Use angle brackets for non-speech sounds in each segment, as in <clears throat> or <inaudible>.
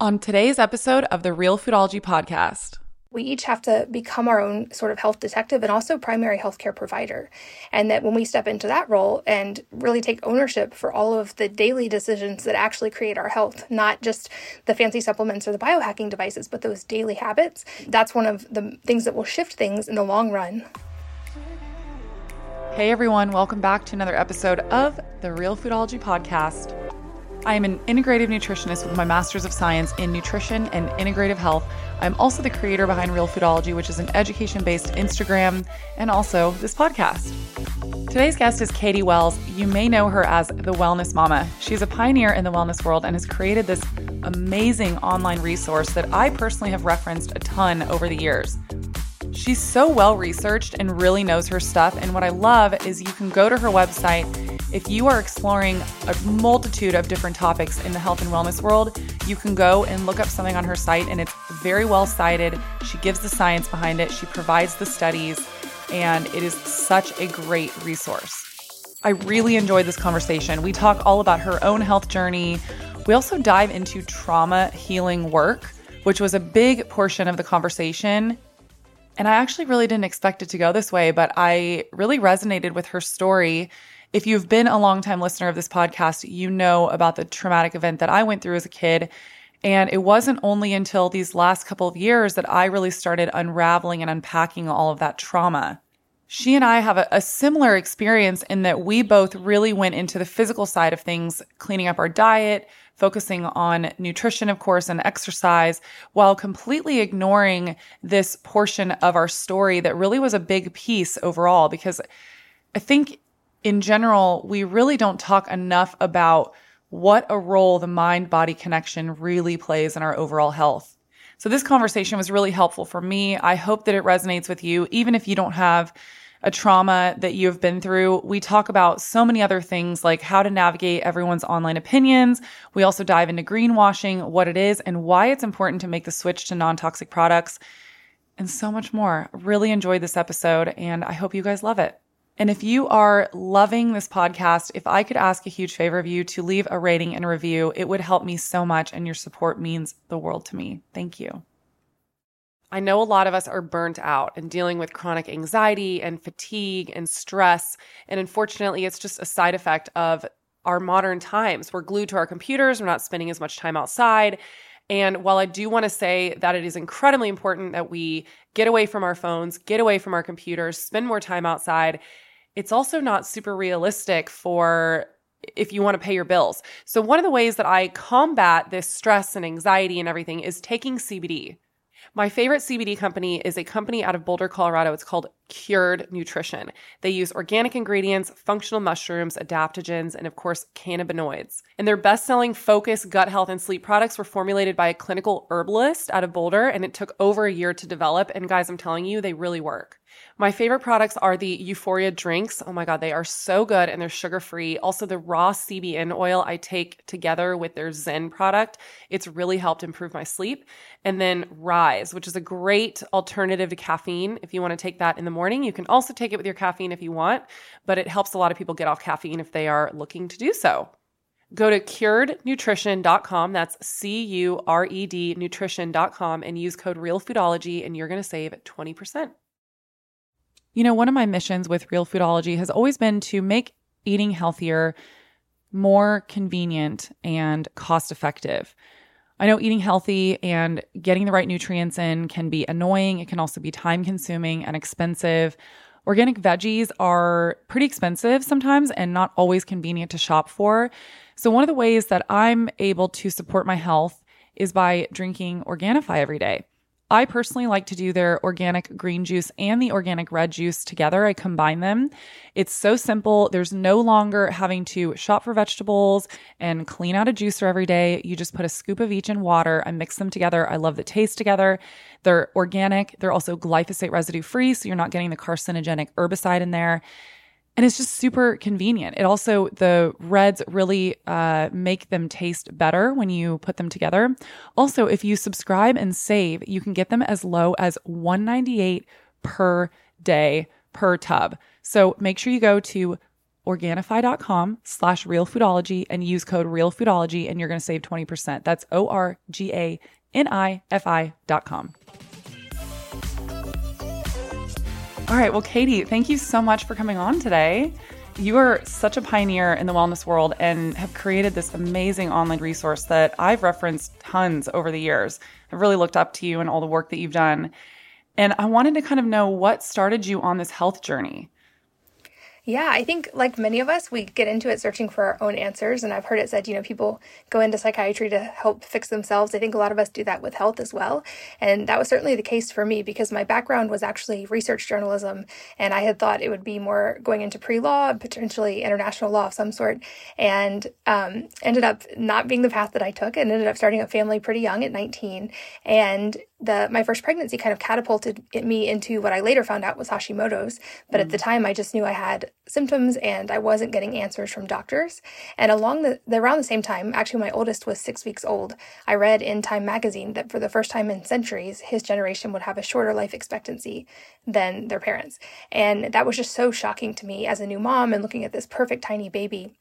On today's episode of the Real Foodology podcast, we each have to become our own sort of health detective and also primary healthcare provider. And that when we step into that role and really take ownership for all of the daily decisions that actually create our health, not just the fancy supplements or the biohacking devices, but those daily habits, that's one of the things that will shift things in the long run. Hey everyone, welcome back to another episode of the Real Foodology podcast. I am an integrative nutritionist with my master's of science in nutrition and integrative health. I'm also the creator behind Real Foodology, which is an education based Instagram and also this podcast. Today's guest is Katie Wells. You may know her as the Wellness Mama. She's a pioneer in the wellness world and has created this amazing online resource that I personally have referenced a ton over the years. She's so well researched and really knows her stuff. And what I love is you can go to her website if you are exploring a multitude of different topics in the health and wellness world, you can go and look up something on her site, and it's very well cited. She gives the science behind it, she provides the studies, and it is such a great resource. I really enjoyed this conversation. We talk all about her own health journey. We also dive into trauma healing work, which was a big portion of the conversation. And I actually really didn't expect it to go this way, but I really resonated with her story if you've been a longtime listener of this podcast, you know about the traumatic event that I went through as a kid. And it wasn't only until these last couple of years that I really started unraveling and unpacking all of that trauma. She and I have a, a, similar experience in that we both really went into the physical side of things, cleaning up our diet, focusing on nutrition, of course, and exercise, while completely ignoring this portion of our story that really was a big piece overall. Because I think in general, we really don't talk enough about what a role the mind body connection really plays in our overall health. So, this conversation was really helpful for me. I hope that it resonates with you, even if you don't have a trauma that you have been through. We talk about so many other things like how to navigate everyone's online opinions. We also dive into greenwashing, what it is, and why it's important to make the switch to non toxic products, and so much more. Really enjoyed this episode, and I hope you guys love it. And if you are loving this podcast, if I could ask a huge favor of you to leave a rating and review, it would help me so much. And your support means the world to me. Thank you. I know a lot of us are burnt out and dealing with chronic anxiety and fatigue and stress. And unfortunately, it's just a side effect of our modern times. We're glued to our computers, we're not spending as much time outside. And while I do want to say that it is incredibly important that we get away from our phones, get away from our computers, spend more time outside, it's also not super realistic for if you want to pay your bills. So, one of the ways that I combat this stress and anxiety and everything is taking CBD. My favorite CBD company is a company out of Boulder, Colorado. It's called Cured Nutrition. They use organic ingredients, functional mushrooms, adaptogens, and of course, cannabinoids. And their best selling Focus gut health and sleep products were formulated by a clinical herbalist out of Boulder, and it took over a year to develop. And guys, I'm telling you, they really work. My favorite products are the Euphoria drinks. Oh my God, they are so good and they're sugar free. Also, the raw CBN oil I take together with their Zen product. It's really helped improve my sleep. And then Rise, which is a great alternative to caffeine. If you want to take that in the morning, you can also take it with your caffeine if you want, but it helps a lot of people get off caffeine if they are looking to do so. Go to curednutrition.com. That's C U R E D nutrition.com and use code REALFoodology and you're going to save 20%. You know, one of my missions with Real Foodology has always been to make eating healthier more convenient and cost effective. I know eating healthy and getting the right nutrients in can be annoying. It can also be time consuming and expensive. Organic veggies are pretty expensive sometimes and not always convenient to shop for. So, one of the ways that I'm able to support my health is by drinking Organifi every day. I personally like to do their organic green juice and the organic red juice together. I combine them. It's so simple. There's no longer having to shop for vegetables and clean out a juicer every day. You just put a scoop of each in water. I mix them together. I love the taste together. They're organic. They're also glyphosate residue free, so you're not getting the carcinogenic herbicide in there and it's just super convenient. It also the reds really uh, make them taste better when you put them together. Also, if you subscribe and save, you can get them as low as 198 per day per tub. So make sure you go to Organifi.com slash realfoodology and use code realfoodology and you're going to save 20%. That's O-R-G-A-N-I-F-I dot com. All right. Well, Katie, thank you so much for coming on today. You are such a pioneer in the wellness world and have created this amazing online resource that I've referenced tons over the years. I've really looked up to you and all the work that you've done. And I wanted to kind of know what started you on this health journey. Yeah, I think like many of us, we get into it searching for our own answers. And I've heard it said, you know, people go into psychiatry to help fix themselves. I think a lot of us do that with health as well. And that was certainly the case for me because my background was actually research journalism. And I had thought it would be more going into pre law, potentially international law of some sort. And um, ended up not being the path that I took and ended up starting a family pretty young at 19. And the my first pregnancy kind of catapulted me into what I later found out was Hashimoto's. But mm. at the mm. time, I just knew I had symptoms and I wasn't getting answers from doctors. And along the, the around the same time, actually, my oldest was six weeks old. I read in Time magazine that for the first time in centuries, his generation would have a shorter life expectancy than their parents, and that was just so shocking to me as a new mom and looking at this perfect tiny baby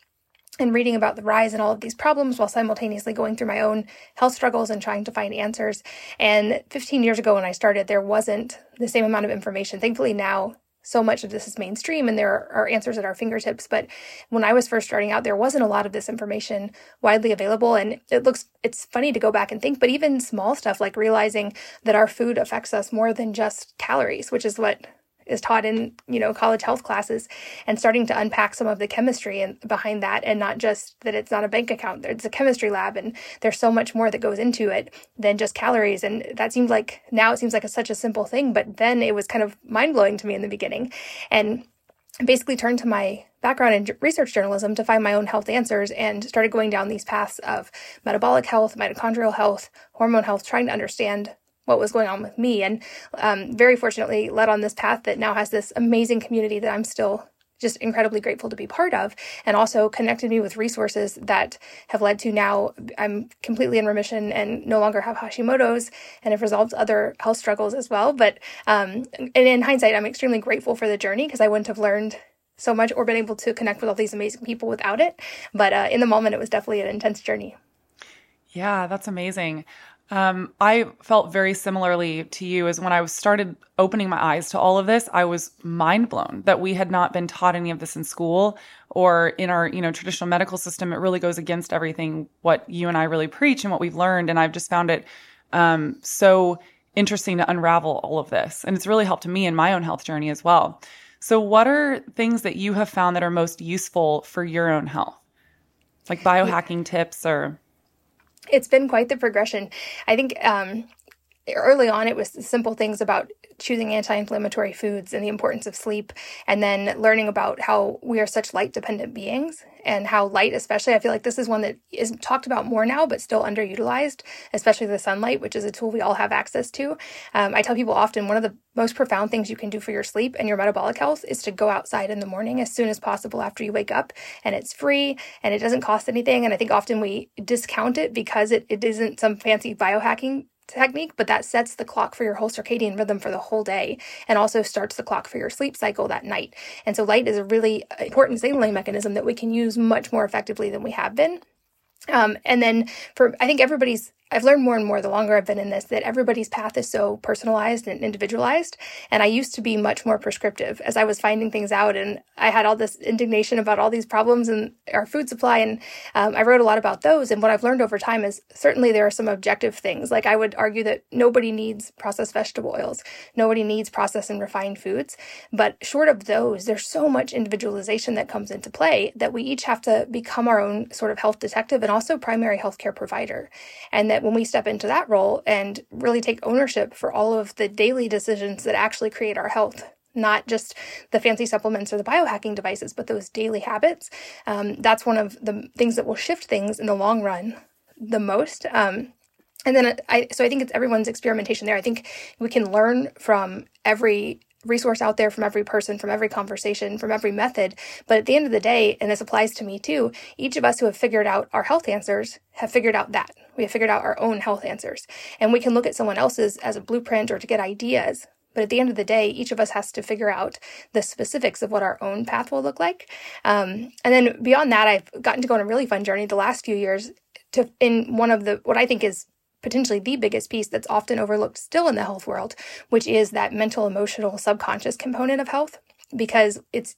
and reading about the rise and all of these problems while simultaneously going through my own health struggles and trying to find answers. And 15 years ago when I started, there wasn't the same amount of information. Thankfully, now so much of this is mainstream and there are answers at our fingertips. But when I was first starting out, there wasn't a lot of this information widely available. And it looks, it's funny to go back and think, but even small stuff like realizing that our food affects us more than just calories, which is what is taught in you know college health classes and starting to unpack some of the chemistry and behind that and not just that it's not a bank account it's a chemistry lab and there's so much more that goes into it than just calories. And that seemed like now it seems like a, such a simple thing but then it was kind of mind-blowing to me in the beginning and basically turned to my background in research journalism to find my own health answers and started going down these paths of metabolic health, mitochondrial health, hormone health, trying to understand what was going on with me. And um, very fortunately, led on this path that now has this amazing community that I'm still just incredibly grateful to be part of and also connected me with resources that have led to now I'm completely in remission and no longer have Hashimoto's and have resolved other health struggles as well. But um, and in hindsight, I'm extremely grateful for the journey because I wouldn't have learned so much or been able to connect with all these amazing people without it. But uh, in the moment, it was definitely an intense journey. Yeah, that's amazing. Um, I felt very similarly to you as when I started opening my eyes to all of this, I was mind blown that we had not been taught any of this in school or in our, you know, traditional medical system. It really goes against everything what you and I really preach and what we've learned. And I've just found it um, so interesting to unravel all of this. And it's really helped me in my own health journey as well. So, what are things that you have found that are most useful for your own health? Like biohacking tips or it's been quite the progression. I think um, early on it was simple things about choosing anti-inflammatory foods and the importance of sleep and then learning about how we are such light dependent beings and how light especially i feel like this is one that is talked about more now but still underutilized especially the sunlight which is a tool we all have access to. Um, i tell people often one of the most profound things you can do for your sleep and your metabolic health is to go outside in the morning as soon as possible after you wake up and it's free and it doesn't cost anything and i think often we discount it because it, it isn't some fancy biohacking technique, but that sets the clock for your whole circadian rhythm for the whole day and also starts the clock for your sleep cycle that night. And so light is a really important signaling mechanism that we can use much more effectively than we have been. Um, and then for, I think everybody's I've learned more and more the longer I've been in this that everybody's path is so personalized and individualized. And I used to be much more prescriptive as I was finding things out. And I had all this indignation about all these problems in our food supply. And um, I wrote a lot about those. And what I've learned over time is certainly there are some objective things. Like I would argue that nobody needs processed vegetable oils, nobody needs processed and refined foods. But short of those, there's so much individualization that comes into play that we each have to become our own sort of health detective and also primary healthcare provider. And that that when we step into that role and really take ownership for all of the daily decisions that actually create our health, not just the fancy supplements or the biohacking devices, but those daily habits, um, that's one of the things that will shift things in the long run the most. Um, and then I, so I think it's everyone's experimentation there. I think we can learn from every resource out there from every person, from every conversation, from every method. But at the end of the day, and this applies to me too, each of us who have figured out our health answers have figured out that. We have figured out our own health answers. And we can look at someone else's as a blueprint or to get ideas. But at the end of the day, each of us has to figure out the specifics of what our own path will look like. Um, and then beyond that, I've gotten to go on a really fun journey the last few years to in one of the what I think is potentially the biggest piece that's often overlooked still in the health world, which is that mental, emotional, subconscious component of health. Because it's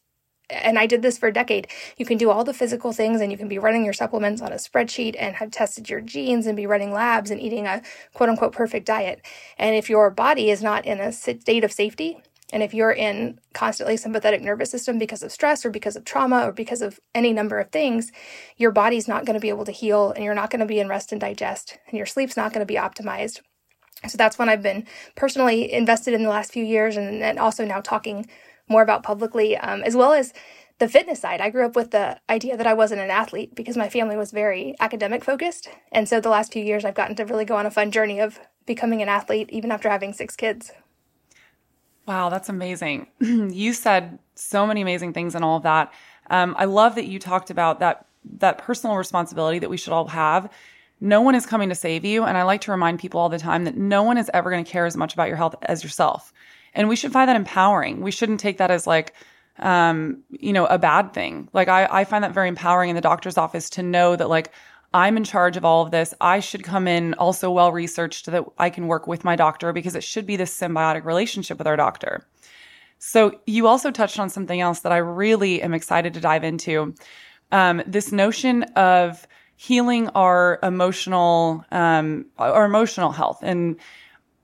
and I did this for a decade. You can do all the physical things and you can be running your supplements on a spreadsheet and have tested your genes and be running labs and eating a quote unquote perfect diet. And if your body is not in a state of safety, and if you're in constantly sympathetic nervous system because of stress or because of trauma or because of any number of things, your body's not going to be able to heal and you're not going to be in rest and digest and your sleep's not going to be optimized. So that's when I've been personally invested in the last few years and, and also now talking more about publicly, um, as well as the fitness side. I grew up with the idea that I wasn't an athlete because my family was very academic focused. And so the last few years, I've gotten to really go on a fun journey of becoming an athlete, even after having six kids. Wow, that's amazing. <clears throat> you said so many amazing things and all of that. Um, I love that you talked about that that personal responsibility that we should all have. No one is coming to save you, and I like to remind people all the time that no one is ever going to care as much about your health as yourself. And we should find that empowering. We shouldn't take that as like um, you know, a bad thing. Like I, I find that very empowering in the doctor's office to know that like I'm in charge of all of this. I should come in also well researched that I can work with my doctor because it should be this symbiotic relationship with our doctor. So you also touched on something else that I really am excited to dive into. Um, this notion of healing our emotional, um, our emotional health. And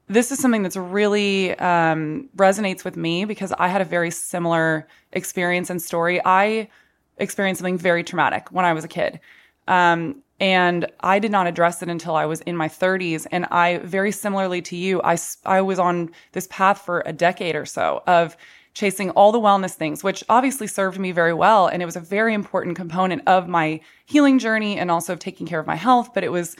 this is something that's really um, resonates with me because I had a very similar experience and story. I experienced something very traumatic when I was a kid. Um, and I did not address it until I was in my 30s. And I, very similarly to you, I, I was on this path for a decade or so of chasing all the wellness things, which obviously served me very well. And it was a very important component of my healing journey and also of taking care of my health. But it was,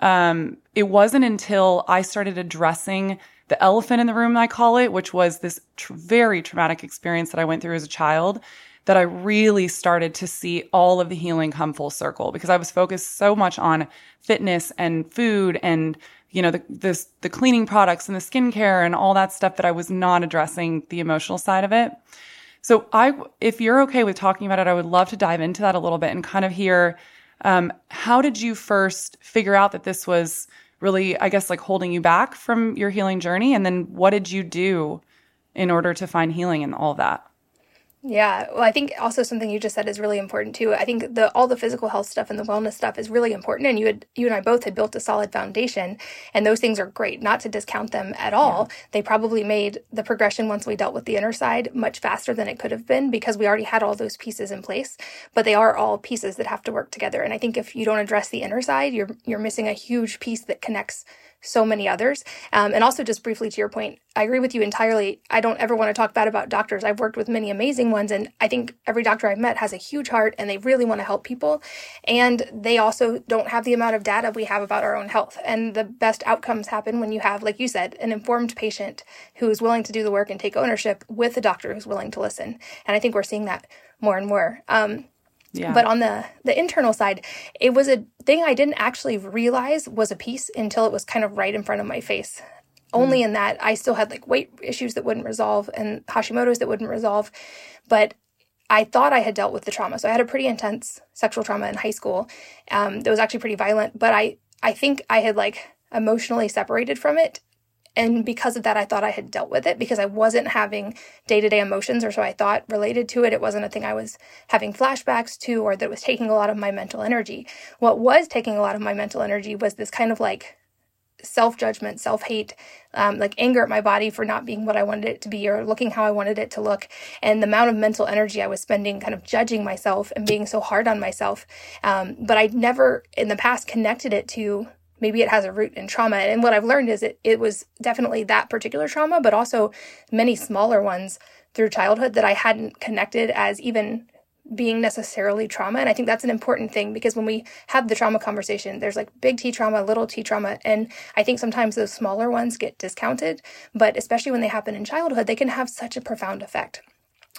um, it wasn't until I started addressing the elephant in the room, I call it, which was this tr- very traumatic experience that I went through as a child that I really started to see all of the healing come full circle because I was focused so much on fitness and food and you know the the, the cleaning products and the skincare and all that stuff that I was not addressing the emotional side of it. So I, if you're okay with talking about it, I would love to dive into that a little bit and kind of hear um, how did you first figure out that this was really, I guess, like holding you back from your healing journey, and then what did you do in order to find healing and all that? Yeah, well, I think also something you just said is really important too. I think the all the physical health stuff and the wellness stuff is really important, and you had you and I both had built a solid foundation, and those things are great. Not to discount them at all. Yeah. They probably made the progression once we dealt with the inner side much faster than it could have been because we already had all those pieces in place. But they are all pieces that have to work together, and I think if you don't address the inner side, you're you're missing a huge piece that connects so many others. Um, and also, just briefly to your point, I agree with you entirely. I don't ever want to talk bad about doctors. I've worked with many amazing ones, and I think every doctor I've met has a huge heart and they really want to help people. And they also don't have the amount of data we have about our own health. And the best outcomes happen when you have, like you said, an informed patient who is willing to do the work and take ownership with a doctor who's willing to listen. And I think we're seeing that more and more. Um, yeah. But on the the internal side, it was a thing I didn't actually realize was a piece until it was kind of right in front of my face. Mm. Only in that I still had like weight issues that wouldn't resolve and Hashimoto's that wouldn't resolve, but I thought I had dealt with the trauma. So I had a pretty intense sexual trauma in high school. Um, that was actually pretty violent, but I I think I had like emotionally separated from it and because of that, I thought I had dealt with it because I wasn't having day to day emotions, or so I thought related to it. It wasn't a thing I was having flashbacks to or that was taking a lot of my mental energy. What was taking a lot of my mental energy was this kind of like self judgment, self hate, um, like anger at my body for not being what I wanted it to be or looking how I wanted it to look. And the amount of mental energy I was spending kind of judging myself and being so hard on myself. Um, but I'd never in the past connected it to maybe it has a root in trauma. And what I've learned is it, it was definitely that particular trauma, but also many smaller ones through childhood that I hadn't connected as even being necessarily trauma. And I think that's an important thing because when we have the trauma conversation, there's like big T trauma, little t trauma. And I think sometimes those smaller ones get discounted, but especially when they happen in childhood, they can have such a profound effect.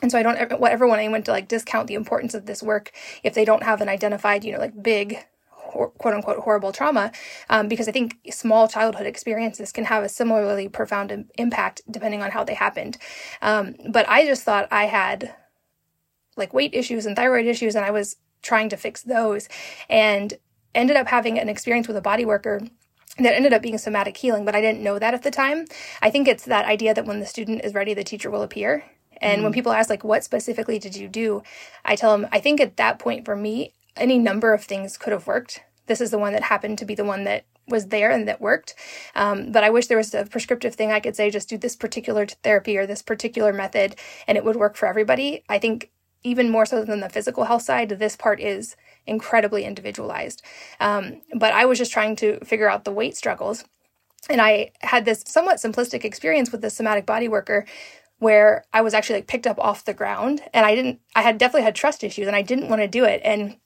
And so I don't ever, ever want anyone to like discount the importance of this work if they don't have an identified, you know, like big quote unquote horrible trauma um, because I think small childhood experiences can have a similarly profound impact depending on how they happened. Um, but I just thought I had like weight issues and thyroid issues, and I was trying to fix those and ended up having an experience with a body worker that ended up being somatic healing, but I didn't know that at the time. I think it's that idea that when the student is ready, the teacher will appear. And mm. when people ask, like, what specifically did you do? I tell them, I think at that point for me, any number of things could have worked. This is the one that happened to be the one that was there and that worked. Um, but I wish there was a prescriptive thing I could say, just do this particular therapy or this particular method, and it would work for everybody. I think even more so than the physical health side, this part is incredibly individualized. Um, but I was just trying to figure out the weight struggles. And I had this somewhat simplistic experience with the somatic body worker where I was actually like picked up off the ground and I didn't, I had definitely had trust issues and I didn't want to do it. And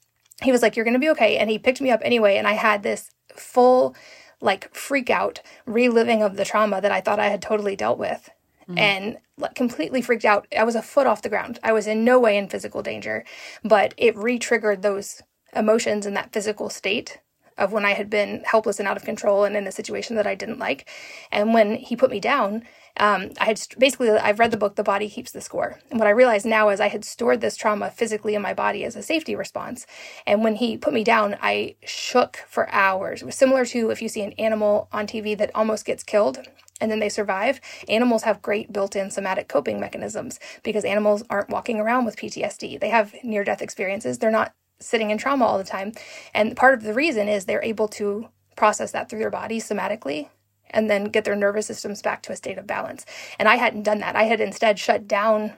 he was like, You're going to be okay. And he picked me up anyway. And I had this full, like, freak out reliving of the trauma that I thought I had totally dealt with. Mm-hmm. And completely freaked out. I was a foot off the ground. I was in no way in physical danger, but it re triggered those emotions in that physical state of when I had been helpless and out of control and in a situation that I didn't like. And when he put me down, um, I had st- basically I've read the book The Body Keeps the Score, and what I realized now is I had stored this trauma physically in my body as a safety response. And when he put me down, I shook for hours. It was similar to if you see an animal on TV that almost gets killed and then they survive. Animals have great built-in somatic coping mechanisms because animals aren't walking around with PTSD. They have near-death experiences. They're not sitting in trauma all the time. And part of the reason is they're able to process that through their body somatically and then get their nervous systems back to a state of balance. And I hadn't done that. I had instead shut down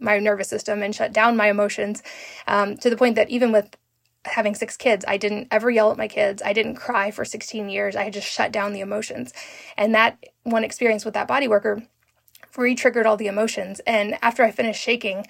my nervous system and shut down my emotions um, to the point that even with having six kids, I didn't ever yell at my kids. I didn't cry for 16 years. I had just shut down the emotions. And that one experience with that body worker re triggered all the emotions. And after I finished shaking,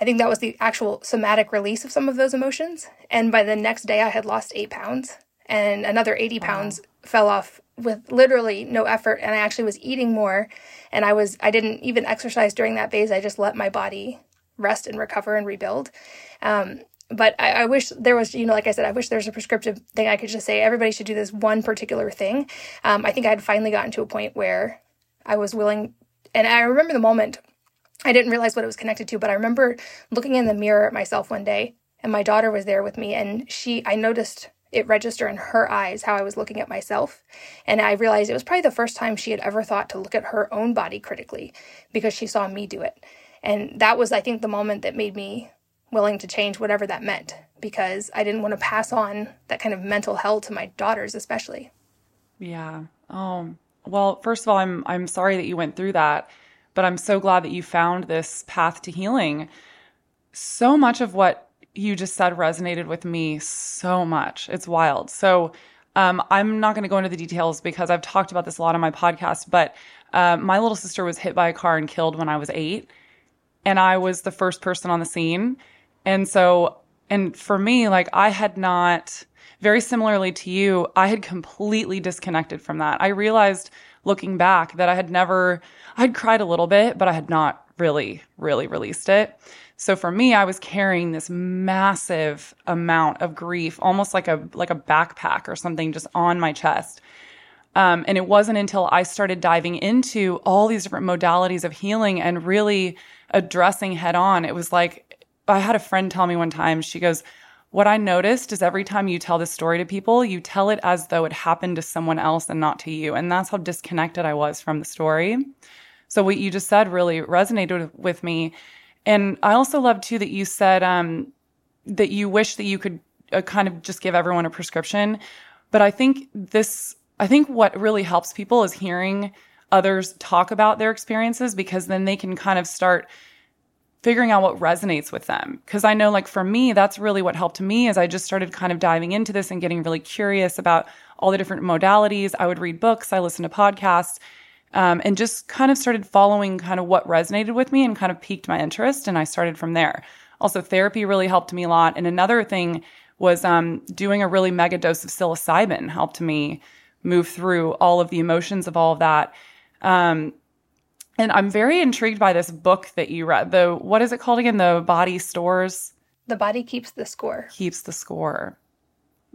I think that was the actual somatic release of some of those emotions. And by the next day, I had lost eight pounds and another 80 pounds. Fell off with literally no effort. And I actually was eating more. And I was, I didn't even exercise during that phase. I just let my body rest and recover and rebuild. Um, but I, I, wish there was, you know, like I said, I wish there's a prescriptive thing I could just say everybody should do this one particular thing. Um, I think I had finally gotten to a point where I was willing, and I remember the moment I didn't realize what it was connected to, but I remember looking in the mirror at myself one day and my daughter was there with me and she I noticed it register in her eyes how I was looking at myself. And I realized it was probably the first time she had ever thought to look at her own body critically because she saw me do it. And that was I think the moment that made me willing to change whatever that meant because I didn't want to pass on that kind of mental hell to my daughters especially. Yeah. Oh, well, first of all, I'm I'm sorry that you went through that but I'm so glad that you found this path to healing. So much of what you just said resonated with me so much. It's wild. So, um, I'm not going to go into the details because I've talked about this a lot on my podcast, but uh, my little sister was hit by a car and killed when I was eight. And I was the first person on the scene. And so, and for me, like, I had not, very similarly to you, I had completely disconnected from that. I realized looking back that I had never, I'd cried a little bit, but I had not really, really released it. So for me, I was carrying this massive amount of grief, almost like a like a backpack or something, just on my chest. Um, and it wasn't until I started diving into all these different modalities of healing and really addressing head on. It was like I had a friend tell me one time. She goes, what I noticed is every time you tell this story to people, you tell it as though it happened to someone else and not to you. And that's how disconnected I was from the story. So what you just said really resonated with me. And I also love too that you said um, that you wish that you could uh, kind of just give everyone a prescription. But I think this, I think what really helps people is hearing others talk about their experiences because then they can kind of start figuring out what resonates with them. Cause I know, like, for me, that's really what helped me is I just started kind of diving into this and getting really curious about all the different modalities. I would read books, I listened to podcasts, um, and just kind of started following kind of what resonated with me and kind of piqued my interest. And I started from there. Also, therapy really helped me a lot. And another thing was um, doing a really mega dose of psilocybin helped me move through all of the emotions of all of that. Um, and I'm very intrigued by this book that you read. The what is it called again? The Body Stores. The Body Keeps the Score. Keeps the Score.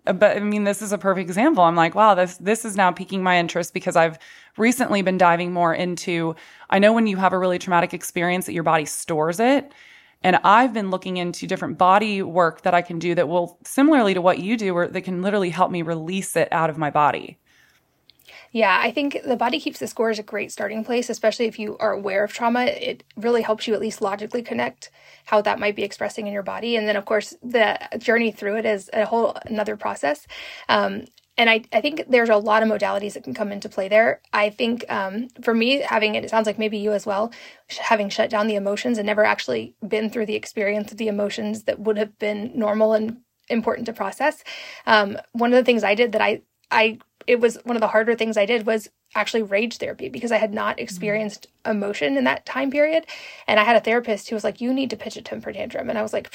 But I mean, this is a perfect example. I'm like, wow, this this is now piquing my interest because I've recently been diving more into. I know when you have a really traumatic experience that your body stores it, and I've been looking into different body work that I can do that will similarly to what you do, or that can literally help me release it out of my body. Yeah, I think the body keeps the score is a great starting place, especially if you are aware of trauma. It really helps you at least logically connect how that might be expressing in your body. And then, of course, the journey through it is a whole another process. Um, and I, I think there's a lot of modalities that can come into play there. I think um, for me, having it, it sounds like maybe you as well, having shut down the emotions and never actually been through the experience of the emotions that would have been normal and important to process. Um, one of the things I did that I I it was one of the harder things I did was actually rage therapy because I had not mm-hmm. experienced emotion in that time period. And I had a therapist who was like, You need to pitch a temper tantrum. And I was like,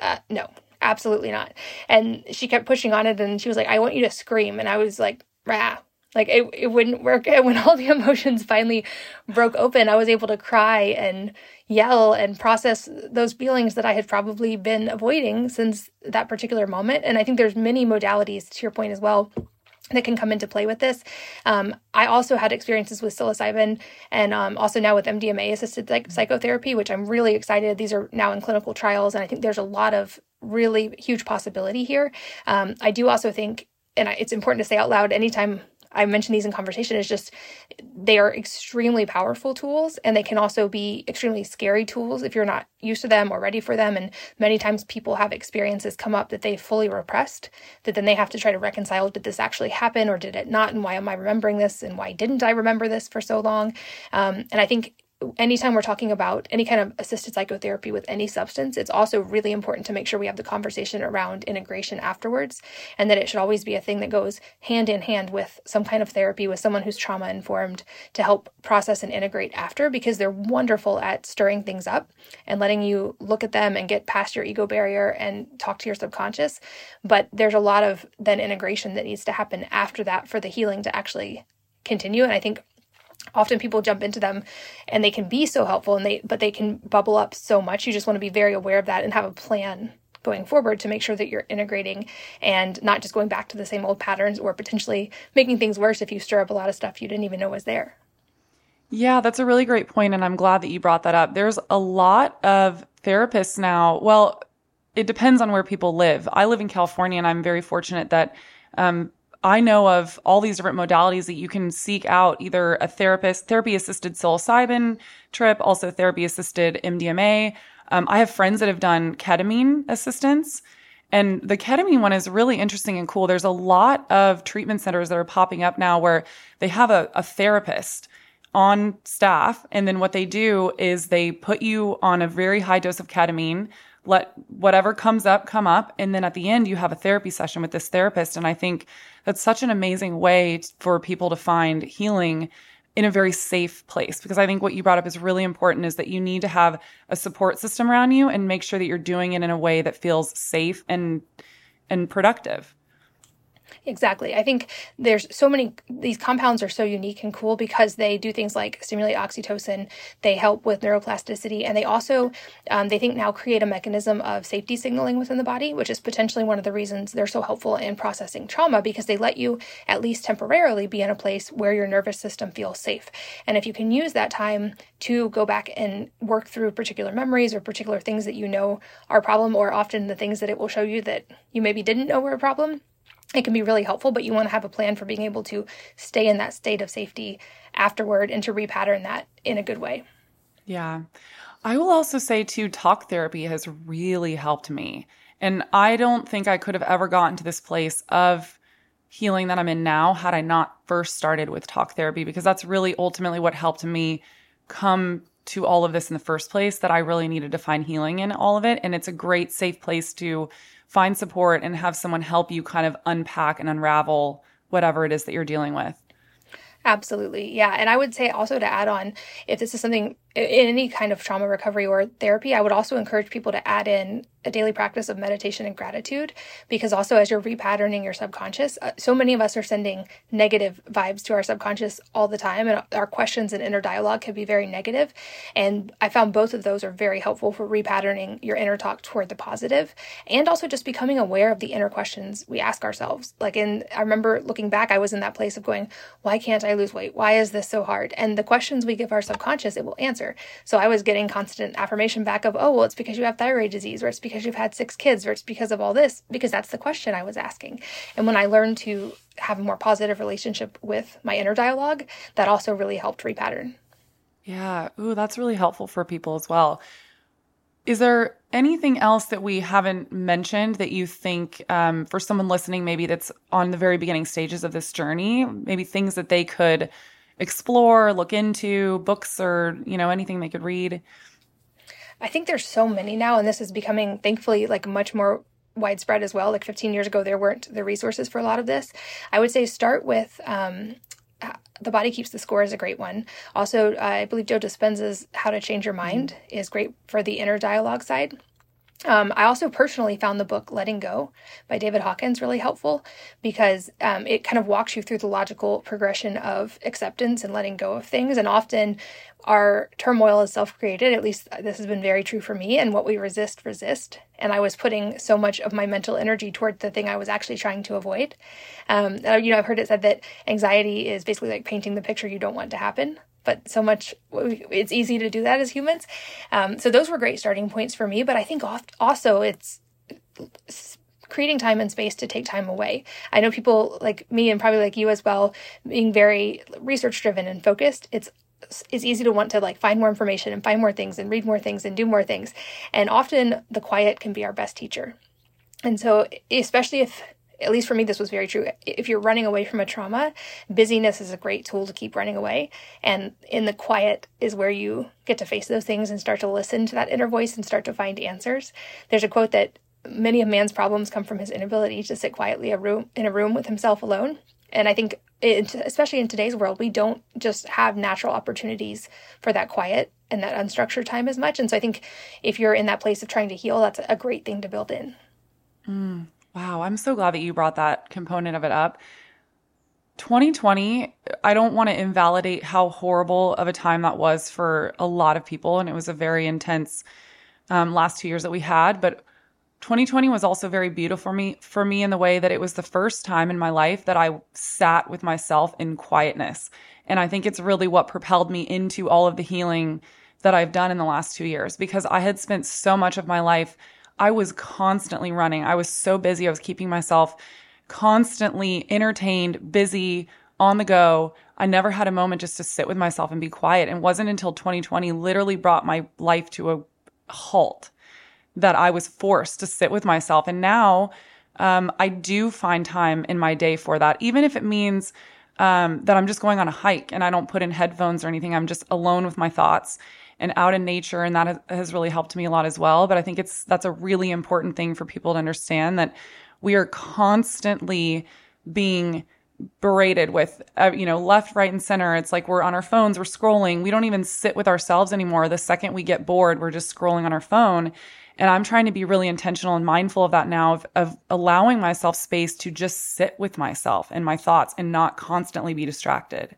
uh, No, absolutely not. And she kept pushing on it and she was like, I want you to scream. And I was like, Rah. Like it, it wouldn't work. <laughs> And when all the emotions finally broke open, I was able to cry and yell and process those feelings that I had probably been avoiding since that particular moment. And I think there's many modalities to your point as well that can come into play with this. Um, I also had experiences with psilocybin and um, also now with MDMA assisted psych- psychotherapy, which I'm really excited. These are now in clinical trials, and I think there's a lot of really huge possibility here. Um, I do also think, and it's important to say out loud anytime I mention these in conversation is just they are extremely powerful tools and they can also be extremely scary tools if you're not used to them or ready for them. And many times people have experiences come up that they fully repressed that then they have to try to reconcile did this actually happen or did it not? And why am I remembering this? And why didn't I remember this for so long? Um, and I think anytime we're talking about any kind of assisted psychotherapy with any substance, it's also really important to make sure we have the conversation around integration afterwards and that it should always be a thing that goes hand in hand with some kind of therapy with someone who's trauma informed to help process and integrate after because they're wonderful at stirring things up and letting you look at them and get past your ego barrier and talk to your subconscious. But there's a lot of then integration that needs to happen after that for the healing to actually continue. And I think often people jump into them and they can be so helpful and they but they can bubble up so much you just want to be very aware of that and have a plan going forward to make sure that you're integrating and not just going back to the same old patterns or potentially making things worse if you stir up a lot of stuff you didn't even know was there. Yeah, that's a really great point and I'm glad that you brought that up. There's a lot of therapists now. Well, it depends on where people live. I live in California and I'm very fortunate that um, I know of all these different modalities that you can seek out either a therapist, therapy assisted psilocybin trip, also therapy assisted MDMA. Um, I have friends that have done ketamine assistance. And the ketamine one is really interesting and cool. There's a lot of treatment centers that are popping up now where they have a, a therapist on staff. And then what they do is they put you on a very high dose of ketamine let whatever comes up come up. And then at the end you have a therapy session with this therapist. And i think that's such an amazing way for people to find healing in a very safe place. Because i think what you brought up is really important is that you need to have a support system around you and make sure that you're doing it in a way that feels safe and and productive Exactly. I think there's so many, these compounds are so unique and cool because they do things like stimulate oxytocin, they help with neuroplasticity, and they also, um, they think now create a mechanism of safety signaling within the body, which is potentially one of the reasons they're so helpful in processing trauma because they let you, at least temporarily, be in a place where your nervous system feels safe. And if you can use that time to go back and work through particular memories or particular things that you know are a problem, or often the things that it will show you that you maybe didn't know were a problem, it can be really helpful, but you want to have a plan for being able to stay in that state of safety afterward and to repattern that in a good way. Yeah. I will also say, too, talk therapy has really helped me. And I don't think I could have ever gotten to this place of healing that I'm in now had I not first started with talk therapy, because that's really ultimately what helped me come to all of this in the first place that I really needed to find healing in all of it. And it's a great, safe place to find support and have someone help you kind of unpack and unravel whatever it is that you're dealing with. Absolutely. Yeah. And I would say also to add on, if this is something in any kind of trauma recovery or therapy, I would also encourage people to add in a daily practice of meditation and gratitude because also as you're repatterning your subconscious uh, so many of us are sending negative vibes to our subconscious all the time and our questions and inner dialogue can be very negative. And i found both of those are very helpful for repatterning your inner talk toward the positive and also just becoming aware of the inner questions we ask ourselves. Like in i remember looking back i was in that place of going why can't i lose weight? Why is this so hard? And the questions we give our subconscious it will answer so i was getting constant affirmation back of oh well it's because you have thyroid disease or it's because you've had six kids or it's because of all this because that's the question I was asking. And when I learned to have a more positive relationship with my inner dialogue, that also really helped repattern. Yeah. Ooh, that's really helpful for people as well. Is there anything else that we haven't mentioned that you think um, for someone listening, maybe that's on the very beginning stages of this journey, maybe things that they could explore, look into, books or, you know, anything they could read? I think there's so many now, and this is becoming thankfully like much more widespread as well. Like 15 years ago, there weren't the resources for a lot of this. I would say start with um, the body keeps the score is a great one. Also, uh, I believe Joe Dispenza's How to Change Your Mind mm-hmm. is great for the inner dialogue side. Um, I also personally found the book Letting Go by David Hawkins really helpful because um, it kind of walks you through the logical progression of acceptance and letting go of things. And often our turmoil is self created. At least this has been very true for me. And what we resist, resist. And I was putting so much of my mental energy toward the thing I was actually trying to avoid. Um, uh, you know, I've heard it said that anxiety is basically like painting the picture you don't want to happen but so much it's easy to do that as humans. Um, so those were great starting points for me but i think also it's creating time and space to take time away. I know people like me and probably like you as well being very research driven and focused it's it's easy to want to like find more information and find more things and read more things and do more things. And often the quiet can be our best teacher. And so especially if at least for me, this was very true. If you're running away from a trauma, busyness is a great tool to keep running away. And in the quiet is where you get to face those things and start to listen to that inner voice and start to find answers. There's a quote that many of man's problems come from his inability to sit quietly a room in a room with himself alone. And I think, it, especially in today's world, we don't just have natural opportunities for that quiet and that unstructured time as much. And so I think if you're in that place of trying to heal, that's a great thing to build in. Mm. Wow, I'm so glad that you brought that component of it up. 2020, I don't want to invalidate how horrible of a time that was for a lot of people. And it was a very intense um, last two years that we had. But 2020 was also very beautiful for me, for me in the way that it was the first time in my life that I sat with myself in quietness. And I think it's really what propelled me into all of the healing that I've done in the last two years because I had spent so much of my life I was constantly running. I was so busy. I was keeping myself constantly entertained, busy, on the go. I never had a moment just to sit with myself and be quiet. And wasn't until 2020 literally brought my life to a halt that I was forced to sit with myself. And now um, I do find time in my day for that, even if it means um, that I'm just going on a hike and I don't put in headphones or anything. I'm just alone with my thoughts and out in nature and that has really helped me a lot as well. But i think it's that's a really important thing for people to understand that we are constantly being berated with uh, you know left right and center. It's like we're on our phones we're scrolling. We don't even sit with ourselves anymore. The second we get bored we're just scrolling on our phone. And i'm trying to be really intentional and mindful of that now of, of allowing myself space to just sit with myself and my thoughts and not constantly be distracted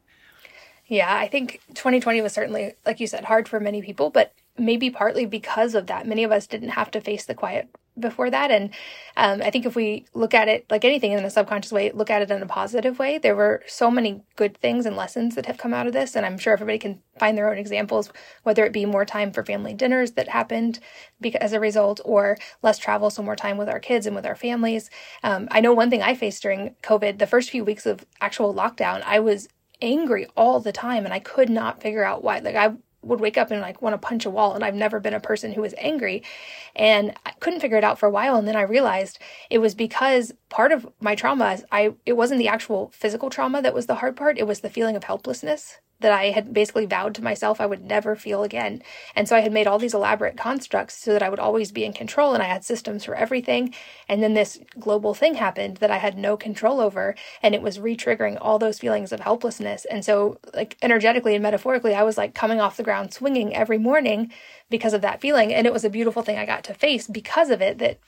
yeah, I think 2020 was certainly, like you said, hard for many people, but maybe partly because of that. Many of us didn't have to face the quiet before that. And um, I think if we look at it like anything in a subconscious way, look at it in a positive way, there were so many good things and lessons that have come out of this. And I'm sure everybody can find their own examples, whether it be more time for family dinners that happened because, as a result, or less travel, so more time with our kids and with our families. Um, I know one thing I faced during COVID, the first few weeks of actual lockdown, I was angry all the time and I could not figure out why. Like I would wake up and like want to punch a wall and I've never been a person who was angry and I couldn't figure it out for a while and then I realized it was because part of my trauma I it wasn't the actual physical trauma that was the hard part it was the feeling of helplessness that I had basically vowed to myself I would never feel again. And so I had made all these elaborate constructs so that I would always be in control and I had systems for everything. And then this global thing happened that I had no control over and it was re-triggering all those feelings of helplessness. And so like energetically and metaphorically, I was like coming off the ground swinging every morning because of that feeling. And it was a beautiful thing I got to face because of it that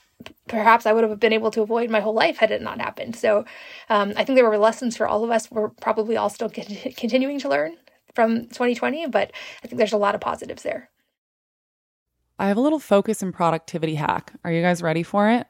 perhaps I would have been able to avoid my whole life had it not happened. So um, I think there were lessons for all of us. We're probably all still <laughs> continuing to learn from 2020, but I think there's a lot of positives there. I have a little focus and productivity hack. Are you guys ready for it?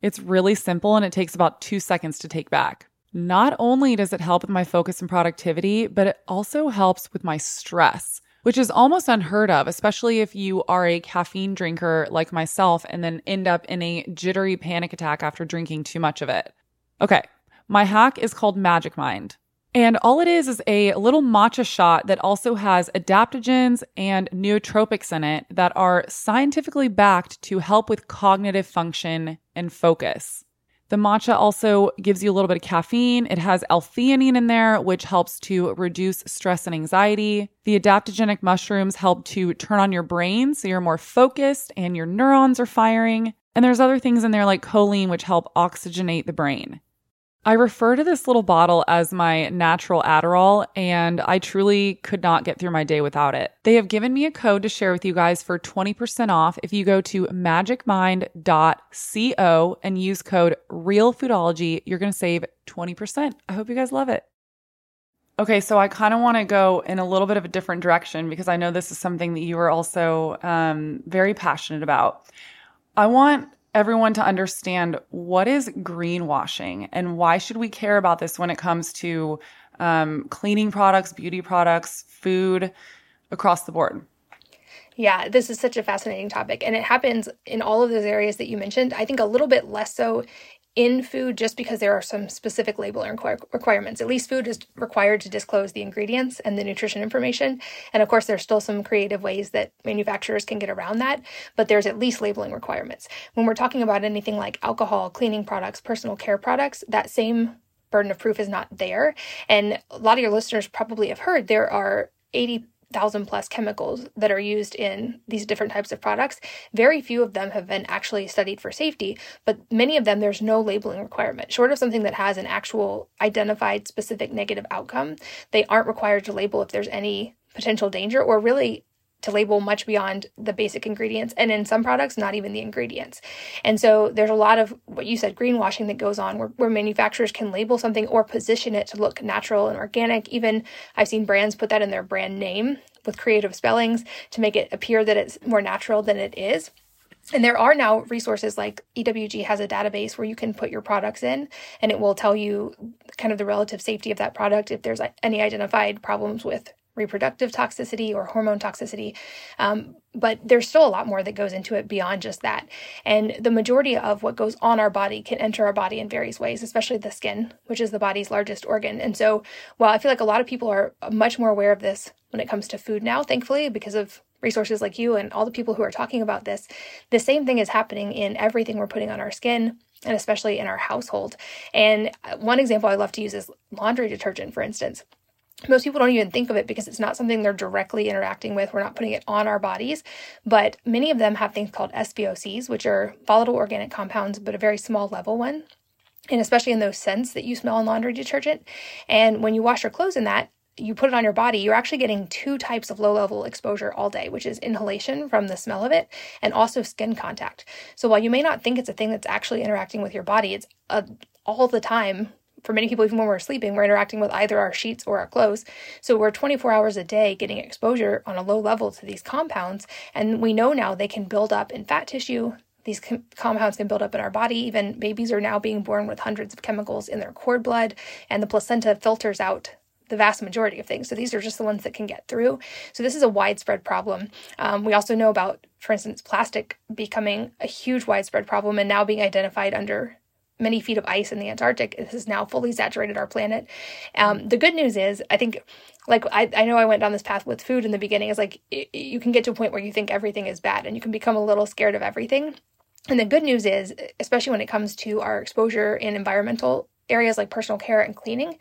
It's really simple and it takes about two seconds to take back. Not only does it help with my focus and productivity, but it also helps with my stress, which is almost unheard of, especially if you are a caffeine drinker like myself and then end up in a jittery panic attack after drinking too much of it. Okay, my hack is called Magic Mind. And all it is is a little matcha shot that also has adaptogens and nootropics in it that are scientifically backed to help with cognitive function and focus. The matcha also gives you a little bit of caffeine. It has L-theanine in there, which helps to reduce stress and anxiety. The adaptogenic mushrooms help to turn on your brain so you're more focused and your neurons are firing. And there's other things in there like choline, which help oxygenate the brain. I refer to this little bottle as my natural Adderall, and I truly could not get through my day without it. They have given me a code to share with you guys for 20% off if you go to magicmind.co and use code REALFoodology. You're going to save 20%. I hope you guys love it. Okay, so I kind of want to go in a little bit of a different direction because I know this is something that you are also um, very passionate about. I want everyone to understand what is greenwashing and why should we care about this when it comes to um, cleaning products, beauty products, food across the board. Yeah, this is such a fascinating topic, and it happens in all of those areas that you mentioned. I think a little bit less so in food just because there are some specific labeling requirements. At least food is required to disclose the ingredients and the nutrition information. And of course, there's still some creative ways that manufacturers can get around that, but there's at least labeling requirements. When we're talking about anything like alcohol, cleaning products, personal care products, that same burden of proof is not there. And a lot of your listeners probably have heard there are 80 thousand plus chemicals that are used in these different types of products. Very few of them have been actually studied for safety, but many of them there's no labeling requirement. Short of something that has an actual identified specific negative outcome, they aren't required to label if there's any potential danger or really to label much beyond the basic ingredients and in some products not even the ingredients. And so there's a lot of what you said greenwashing that goes on where, where manufacturers can label something or position it to look natural and organic. Even i've seen brands put that in their brand name with creative spellings to make it appear that it's more natural than it is. And there are now resources like EWG has a database where you can put your products in and it will tell you kind of the relative safety of that product if there's any identified problems with reproductive toxicity or hormone toxicity. Um, but there's still a lot more that goes into it beyond just that. And the majority of what goes on our body can enter our body in various ways, especially the skin, which is the body's largest organ. And so, while I feel like a lot of people are much more aware of this when it comes to food now, thankfully, because of resources like you and all the people who are talking about this, the same thing is happening in everything we're putting on our skin and especially in our household. And one example I love to use is laundry detergent, for instance most people don't even think of it because it's not something they're directly interacting with. We're not putting it on our bodies, but many of them have things called SVOCs, which are volatile organic compounds, but a very small level one. And especially in those scents that you smell in laundry detergent. And when you wash your clothes in that, you put it on your body, you're actually getting two types of low level exposure all day, which is inhalation from the smell of it and also skin contact. So while you may not think it's a thing that's actually interacting with your body, it's a, all the time for many people, even when we're sleeping, we're interacting with either our sheets or our clothes. So we're 24 hours a day getting exposure on a low level to these compounds. And we know now they can build up in fat tissue. These com- compounds can build up in our body. Even babies are now being born with hundreds of chemicals in their cord blood, and the placenta filters out the vast majority of things. So these are just the ones that can get through. So this is a widespread problem. Um, we also know about, for instance, plastic becoming a huge widespread problem and now being identified under many feet of ice in the Antarctic. This has now fully saturated our planet. Um, the good news is, I think, like I, I know I went down this path with food in the beginning. Is like it, you can get to a point where you think everything is bad, and you can become a little scared of everything. And the good news is, especially when it comes to our exposure in environmental areas like personal care and cleaning,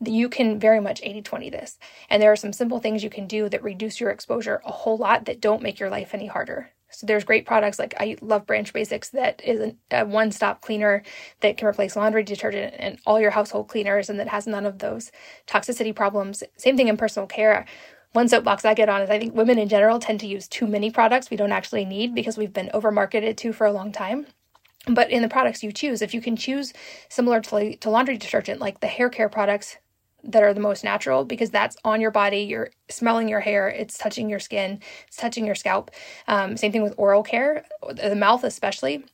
you can very much 80 20 this. And there are some simple things you can do that reduce your exposure a whole lot that don't make your life any harder. So there's great products like I love Branch Basics that is a one-stop cleaner that can replace laundry detergent and all your household cleaners and that has none of those toxicity problems. Same thing in personal care. One soapbox I get on is I think women in general tend to use too many products we don't actually need because we've been over marketed to for a long time. But in the products you choose, if you can choose similar to, to laundry detergent, like the hair care products that are the most natural, because that's on your body, you're smelling your hair, it's touching your skin, it's touching your scalp. Um, same thing with oral care, the mouth especially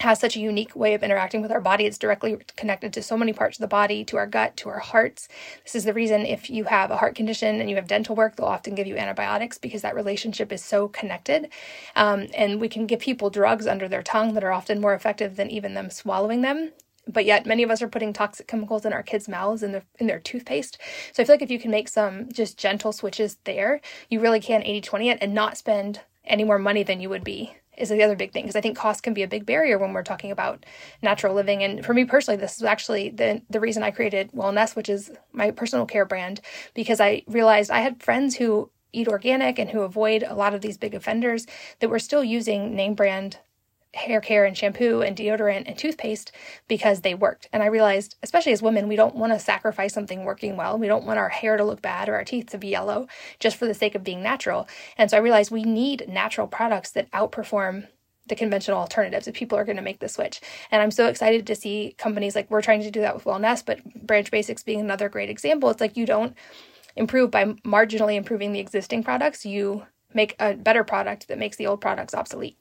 has such a unique way of interacting with our body. It's directly connected to so many parts of the body, to our gut, to our hearts. This is the reason if you have a heart condition and you have dental work, they'll often give you antibiotics because that relationship is so connected. Um, and we can give people drugs under their tongue that are often more effective than even them swallowing them. But yet, many of us are putting toxic chemicals in our kids' mouths in their in their toothpaste. So I feel like if you can make some just gentle switches there, you really can 80-20 it and not spend any more money than you would be is the other big thing because I think cost can be a big barrier when we're talking about natural living. And for me personally, this is actually the the reason I created Wellness, which is my personal care brand, because I realized I had friends who eat organic and who avoid a lot of these big offenders that were still using name brand hair care and shampoo and deodorant and toothpaste because they worked. And I realized, especially as women, we don't want to sacrifice something working well. We don't want our hair to look bad or our teeth to be yellow just for the sake of being natural. And so I realized we need natural products that outperform the conventional alternatives if people are going to make the switch. And I'm so excited to see companies like we're trying to do that with Wellnesse, but Branch Basics being another great example. It's like you don't improve by marginally improving the existing products, you make a better product that makes the old products obsolete.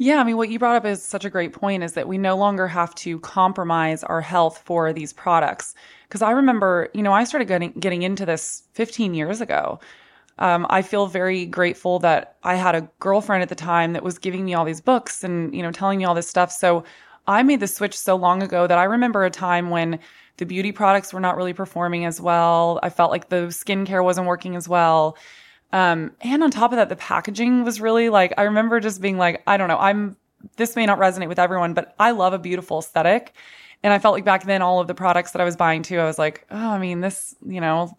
Yeah, I mean, what you brought up is such a great point is that we no longer have to compromise our health for these products. Because I remember, you know, I started getting, getting into this 15 years ago. Um, I feel very grateful that I had a girlfriend at the time that was giving me all these books and, you know, telling me all this stuff. So I made the switch so long ago that I remember a time when the beauty products were not really performing as well. I felt like the skincare wasn't working as well. Um, and on top of that, the packaging was really like, I remember just being like, I don't know, I'm, this may not resonate with everyone, but I love a beautiful aesthetic. And I felt like back then, all of the products that I was buying too, I was like, oh, I mean, this, you know,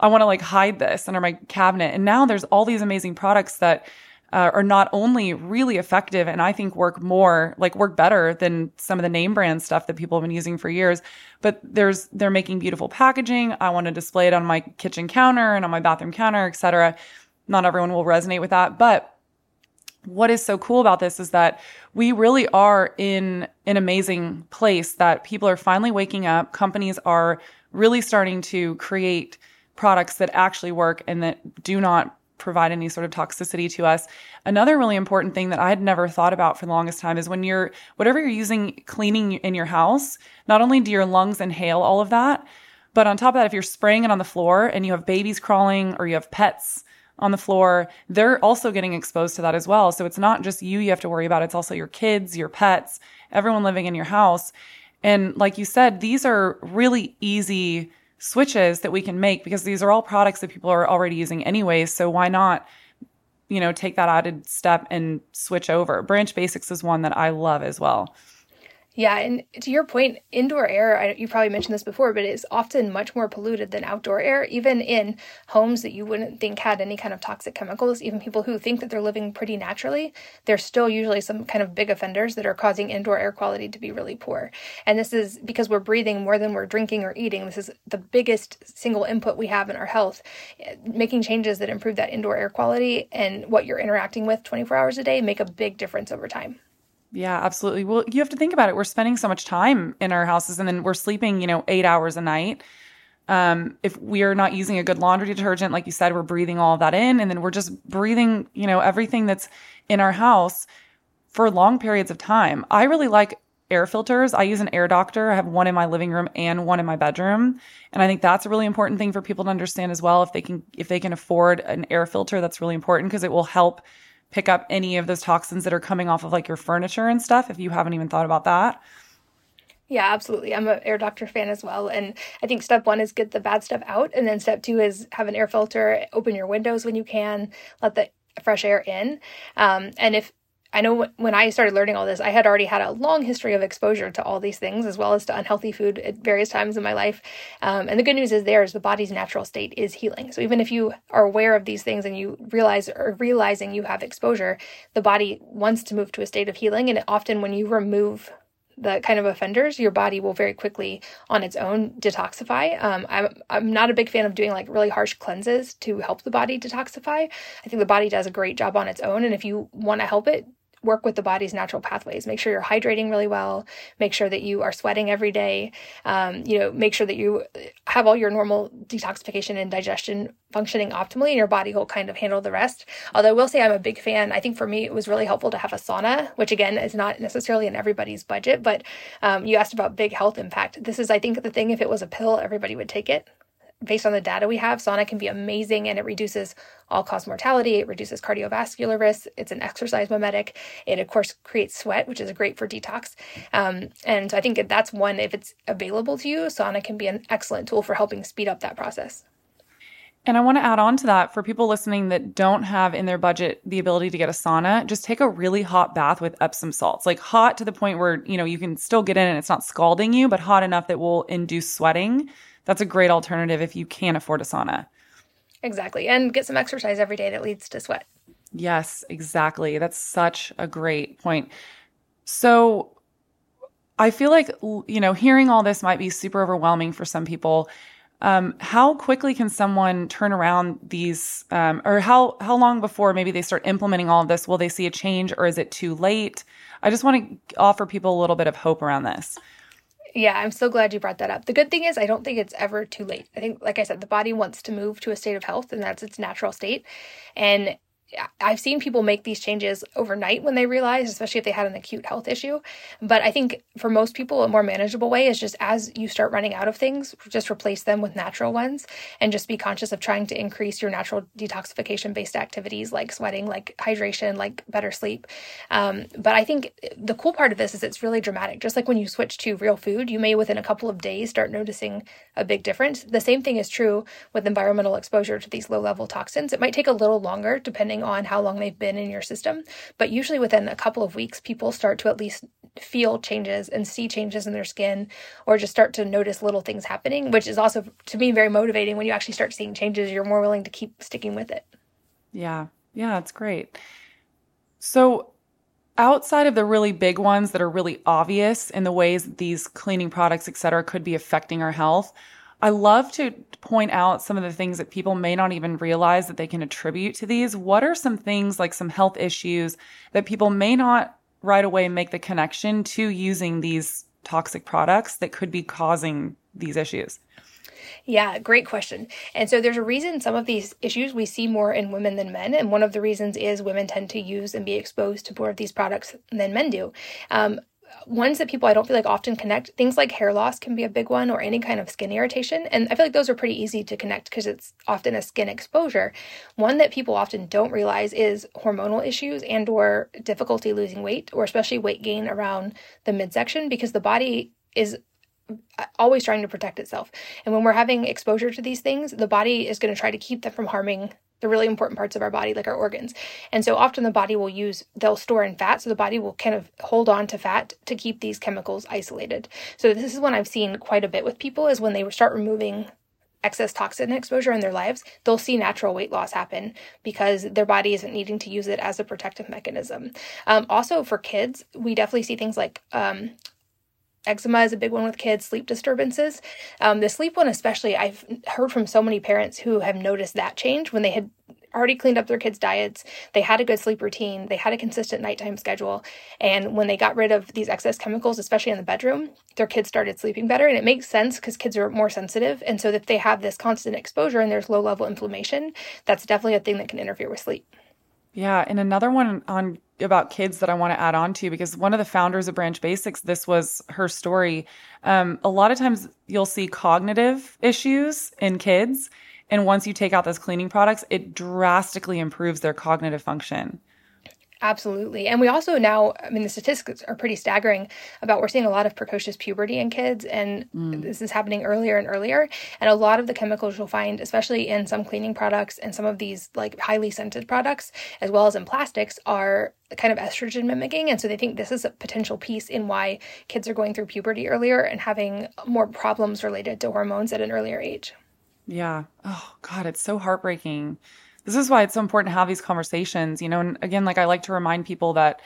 I want to like hide this under my cabinet. And now there's all these amazing products that uh, are not only really effective and I think work more, like work better than some of the name brand stuff that people have been using for years, but there's, they're making beautiful packaging. I want to display it on my kitchen counter and on my bathroom counter, etc. Not everyone will resonate with that, but what is so cool about this is that we really are in an amazing place that people are finally waking up. Companies are really starting to create products that actually work and that do not provide any sort of toxicity to us. Another really important thing that I had never thought about for the longest time is when you're, whatever you're using cleaning in your house, not only do your lungs inhale all of that, but on top of that, if you're spraying it on the floor and you have babies crawling or you have pets on the floor, they're also getting exposed to that as well. So it's not just you you have to worry about, it's also your kids, your pets, everyone living in your house. And like you said, these are really easy switches that we can make because these are all products that people are already using anyways. So why not, you know, take that added step and switch over? Branch Basics is one that I love as well. Yeah, and to your point, indoor air, I, you probably mentioned this before, but it's often much more polluted than outdoor air, even in homes that you wouldn't think had any kind of toxic chemicals. Even people who think that they're living pretty naturally, there's still usually some kind of big offenders that are causing indoor air quality to be really poor. And this is because we're breathing more than we're drinking or eating. This is the biggest single input we have in our health. Making changes that improve that indoor air quality and what you're interacting with 24 hours a day make a big difference over time. Yeah, absolutely. Well, you have to think about it. We're spending so much time in our houses and then we're sleeping, you know, eight hours a night. Um, if we are not using a good laundry detergent, like you said, we're breathing all that in and then we're just breathing, you know, everything that's in our house for long periods of time. I really like air filters. I use an air doctor. I have one in my living room and one in my bedroom. And I think that's a really important thing for people to understand as well. If they can, if they can afford an air filter, that's really important because it will help pick up any of those toxins that are coming off of like your furniture and stuff if you haven't even thought about that. Yeah, absolutely. I'm an air doctor fan as well. And I think step one is get the bad stuff out. And then step two is have an air filter, open your windows when you can, let the fresh air in. Um, and if I know when I started learning all this, I had already had a long history of exposure to all these things, as well as to unhealthy food at various times in my life. Um, and the good news is, there is the body's natural state is healing. So even if you are aware of these things and you realize or realizing you have exposure, the body wants to move to a state of healing. And often, when you remove the kind of offenders, your body will very quickly on its own detoxify. Um, I'm, I'm not a big fan of doing like really harsh cleanses to help the body detoxify. I think the body does a great job on its own. And if you want to help it, work with the body's natural pathways. Make sure you're hydrating really well. Make sure that you are sweating every day. Um, you know, make sure that you have all your normal detoxification and digestion functioning optimally, and your body will kind of handle the rest. Although I will say I'm a big fan. I think for me it was really helpful to have a sauna, which again is not necessarily in everybody's budget. But um, you asked about big health impact. This is, I think, the thing. If it was a pill, everybody would take it based on the data we have, sauna can be amazing and it reduces all cause mortality. It reduces cardiovascular risk. It's an exercise mimetic. It, of course, creates sweat, which is great for detox. Um, and so I think that's one, if it's available to you, sauna can be an excellent tool for helping speed up that process. And I want to add on to that for people listening that don't have in their budget the ability to get a sauna, just take a really hot bath with Epsom salts. Like hot to the point where, you know, you can still get in and it's not scalding you, but hot enough that will induce sweating that's a great alternative if you can't afford a sauna. Exactly. And get some exercise every day that leads to sweat. Yes, exactly. That's such a great point. So I feel like, you know, hearing all this might be super overwhelming for some people. Um, how quickly can someone turn around these, um, or how, how long before maybe they start implementing all of this? Will they see a change or is it too late? I just want to offer people a little bit of hope around this. Yeah, I'm so glad you brought that up. The good thing is, I don't think it's ever too late. I think, like I said, the body wants to move to a state of health, and that's its natural state. And I've seen people make these changes overnight when they realize, especially if they had an acute health issue. But I think for most people, a more manageable way is just as you start running out of things, just replace them with natural ones and just be conscious of trying to increase your natural detoxification based activities like sweating, like hydration, like better sleep. Um, but I think the cool part of this is it's really dramatic. Just like when you switch to real food, you may within a couple of days start noticing a big difference. The same thing is true with environmental exposure to these low level toxins. It might take a little longer depending depending on how long they've been in your system. But usually within a couple of weeks, people start to at least feel changes and see changes in their skin or just start to notice little things happening, which is also to me very motivating. When you actually start seeing changes, you're more willing to keep sticking with it. Yeah. Yeah, it's great. So, outside of the really big ones that are really obvious in the ways these cleaning products, et cetera, could be affecting our health, I love to point out some of the things that people may not even realize that they can attribute to these. What are some things like some health issues that people may not right away make the connection to using these toxic products that could be causing these issues? Yeah, great question. And so there's a reason some of these issues we see more in women than men. And one of the reasons is women tend to use and be exposed to more of these products than men do. Um, ones that people I don't feel like often connect. Things like hair loss can be a big one, or any kind of skin irritation. And I feel like those are pretty easy to connect because it's often a skin exposure. One that people often don't realize is hormonal issues and or difficulty losing weight, or especially weight gain around the midsection, because the body is uh, always trying to protect itself. And when we're having exposure to these things, the body is going to try to keep them from harming the really important parts of our body, like our organs. And so often the body will use, they'll store in fat. So the body will kind of hold on to fat to keep these chemicals isolated. So this is one I've seen quite a bit with people is when they start removing excess toxin exposure in their lives, they'll see natural weight loss happen because their body isn't needing to use it as a protective mechanism. Um, also, for kids, we definitely see things like um, eczema is a big one with kids sleep disturbances. Um, the sleep one especially i've heard from so many parents who have noticed that change. When they had already cleaned up their kids diets they had a good sleep routine they had a consistent nighttime schedule and when they got rid of these excess chemicals especially in the bedroom their kids started sleeping better and it makes sense because kids are more sensitive and so if they have this constant exposure and there's low level inflammation that's definitely a thing that can interfere with sleep yeah and another one on about kids that I want to add on to because one of the founders of Branch Basics, this was her story. Um, a lot of times you'll see cognitive issues in kids. And once you take out those cleaning products, it drastically improves their cognitive function. Absolutely. And we also now, I mean, the statistics are pretty staggering about we're seeing a lot of precocious puberty in kids, and mm. this is happening earlier and earlier. And a lot of the chemicals you'll find, especially in some cleaning products and some of these like highly scented products, as well as in plastics, are kind of estrogen mimicking. And so they think this is a potential piece in why kids are going through puberty earlier and having more problems related to hormones at an earlier age. Yeah. Oh, God, it's so heartbreaking this is why it's so important to have these conversations, you know, and again, like I like to remind people that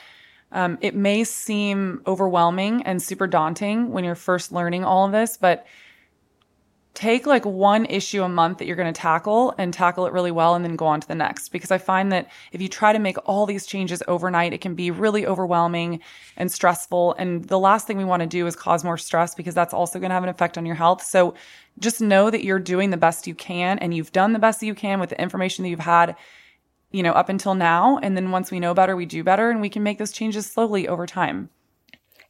um, it may seem overwhelming and super daunting when you're first learning all of this, but take like one issue a month that you're going to tackle and tackle it really well and then go on to the next. Because i find that if you try to make all these changes overnight it can be really overwhelming and stressful. And the last thing we want to do is cause more stress because that's also going to have an effect on your health. So just know that you're doing the best you can and you've done the best that you can with the information that you've had you know up until now. And then once we know better we do better and we can make those changes slowly over time.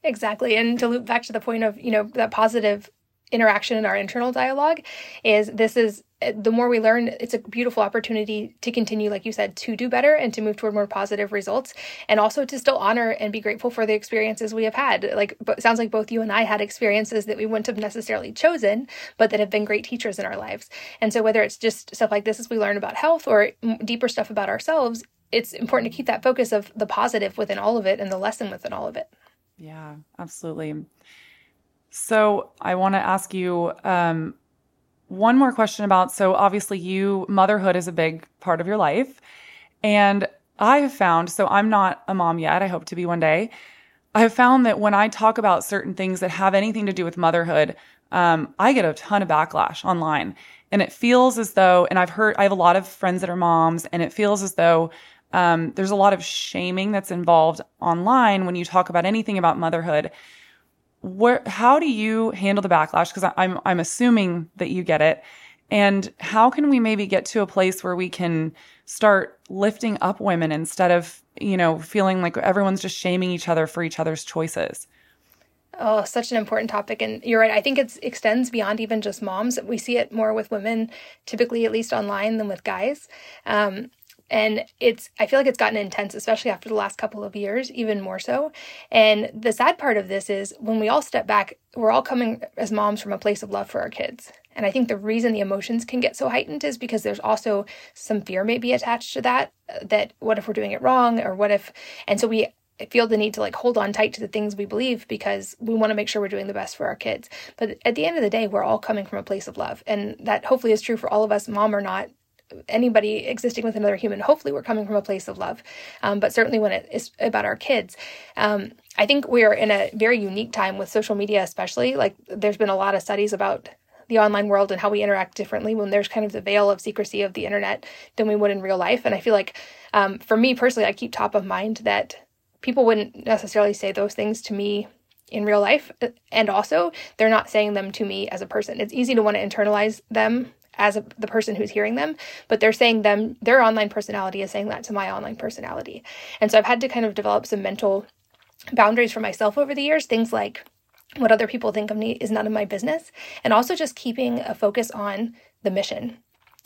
Exactly. And to loop back to the point of, you know, that positive interaction in our internal dialogue is this is the more we learn it's a beautiful opportunity to continue like you said to do better and to move toward more positive results and also to still honor and be grateful for the experiences we have had. Like sounds like both you and i had experiences that we wouldn't have necessarily chosen but that have been great teachers in our lives. And so whether it's just stuff like this as we learn about health or deeper stuff about ourselves it's important to keep that focus of the positive within all of it and the lesson within all of it. Yeah absolutely so I want to ask you um, one more question about. So obviously, you motherhood is a big part of your life, and I have found. So I'm not a mom yet. I hope to be one day. I have found that when I talk about certain things that have anything to do with motherhood, um, I get a ton of backlash online, and it feels as though. And I've heard I have a lot of friends that are moms, and it feels as though um, there's a lot of shaming that's involved online when you talk about anything about motherhood where how do you handle the backlash because i'm i'm assuming that you get it and how can we maybe get to a place where we can start lifting up women instead of you know feeling like everyone's just shaming each other for each other's choices Oh, such an important topic. And you're right. I think it extends beyond even just moms. We see it more with women, typically, at least online, than with guys. Um, and it's i feel like it's gotten intense especially after the last couple of years even more so and the sad part of this is when we all step back we're all coming as moms from a place of love for our kids and i think the reason the emotions can get so heightened is because there's also some fear maybe attached to that that what if we're doing it wrong or what if and so we feel the need to like hold on tight to the things we believe because we want to make sure we're doing the best for our kids. But at the end of the day, we're all coming from a place of love. And that hopefully is true for all of us, mom or not, anybody existing with another human. Hopefully, we're coming from a place of love. Um, but certainly, when it is about our kids, um, I think we are in a very unique time with social media, especially. Like, there's been a lot of studies about the online world and how we interact differently when there's kind of the veil of secrecy of the internet than we would in real life. And I feel like, um, for me personally, I keep top of mind that people wouldn't necessarily say those things to me in real life and also they're not saying them to me as a person it's easy to want to internalize them as a, the person who's hearing them, but they're saying them their online personality is saying that to my online personality. And so I've had to kind of develop some mental boundaries for myself over the years, things like what other people think of me is none of my business, and also just keeping a focus on the mission.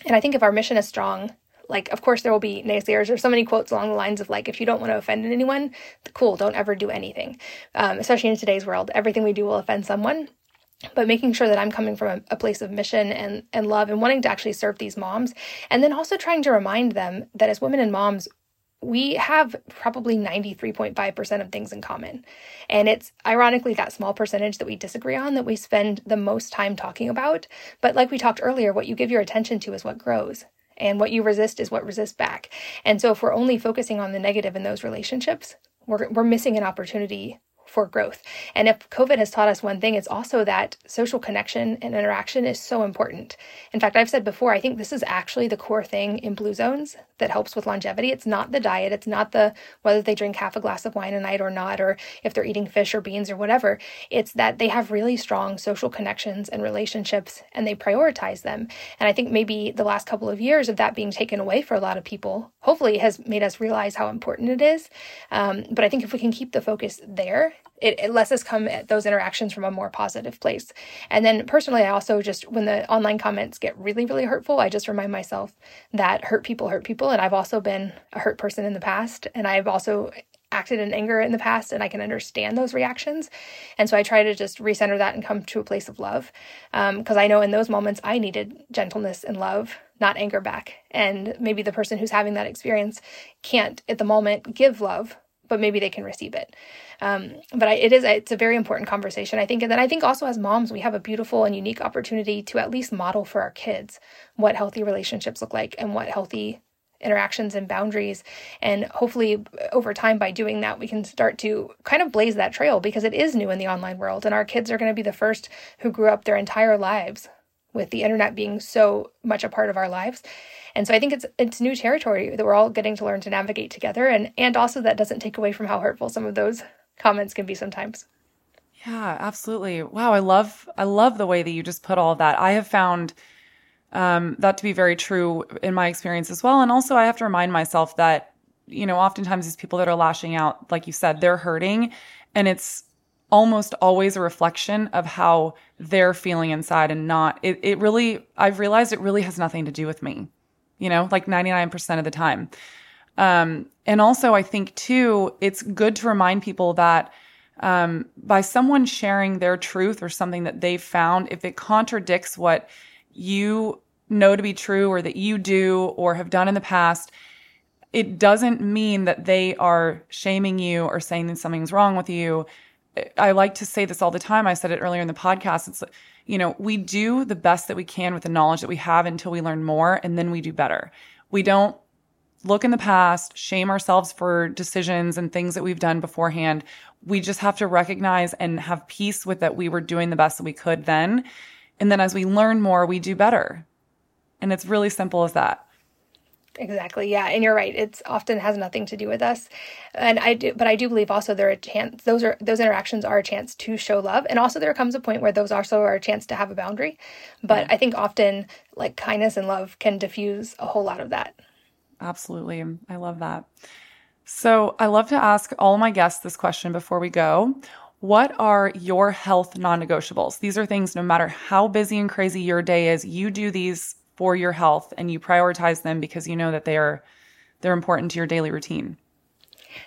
And I think if our mission is strong, like of course there will be naysayers or so many quotes along the lines of like if you don't want to offend anyone cool don't ever do anything um, especially in today's world everything we do will offend someone but making sure that I'm coming from a, a, place of mission and, and love and wanting to actually serve these moms. And then also trying to remind them that as women and moms, we have probably 93.5% of things in common. And it's ironically that small percentage that we disagree on that we spend the most time talking about. But like we talked earlier, what you give your attention to is what grows. And what you resist is what resists back. And so if we're only focusing on the negative in those relationships, we're, we're missing an opportunity for growth. And if COVID has taught us one thing, it's also that social connection and interaction is so important. In fact, I've said before, I think this is actually the core thing in blue zones that helps with longevity. It's not the diet, it's not the whether they drink half a glass of wine a night or not, or if they're eating fish or beans or whatever. It's that they have really strong social connections and relationships and they prioritize them. And I think maybe the last couple of years of that being taken away for a lot of people, hopefully has made us realize how important it is. Um, but I think if we can keep the focus there, it, it, lets us come at those interactions from a more positive place. And then personally, I also just, when the online comments get really, really hurtful, I just remind myself that hurt people hurt people. And I've also been a hurt person in the past. And I've also acted in anger in the past and I can understand those reactions. And so I try to just recenter that and come to a place of love. Because um, I know in those moments I needed gentleness and love, not anger back. And maybe the person who's having that experience can't at the moment give love, but maybe they can receive it. Um, but I, it is it's a very important conversation, I think. And then I think also as moms, we have a beautiful and unique opportunity to at least model for our kids what healthy relationships look like and what healthy interactions and boundaries. And hopefully, over time, by doing that, we can start to kind of blaze that trail because it is new in the online world. And our kids are going to be the first who grew up their entire lives with the internet being so much a part of our lives. And so I think it's it's new territory that we're all getting to learn to navigate together and and also that doesn't take away from how hurtful some of those comments can be sometimes. Yeah, absolutely. Wow, I love I love the way that you just put all of that. I have found um, that to be very true in my experience as well. And also, I have to remind myself that, you know, oftentimes these people that are lashing out, like you said, they're hurting. And it's almost always a reflection of how they're feeling inside and not, it, it really, I've realized it really has nothing to do with me, you know, like 99% of the time. Um, and also, I think too, it's good to remind people that um, by someone sharing their truth or something that they've found, if it contradicts what you know to be true or that you do or have done in the past, it doesn't mean that they are shaming you or saying that something's wrong with you. I like to say this all the time. I said it earlier in the podcast. It's, you know, we do the best that we can with the knowledge that we have until we learn more and then we do better. We don't look in the past, shame ourselves for decisions and things that we've done beforehand. We just have to recognize and have peace with that we were doing the best that we could then and then as we learn more, we do better. And it's really simple as that. Exactly. Yeah, and you're right. It's often has nothing to do with us, and I do. But I do believe also there are a chance. Those are those interactions are a chance to show love, and also there comes a point where those also are a chance to have a boundary. But yeah. I think often like kindness and love can diffuse a whole lot of that. Absolutely, I love that. So I love to ask all my guests this question before we go. What are your health non negotiables? These are things, no matter how busy and crazy your day is, you do these for your health and you prioritize them because you know that they are they're important to your daily routine.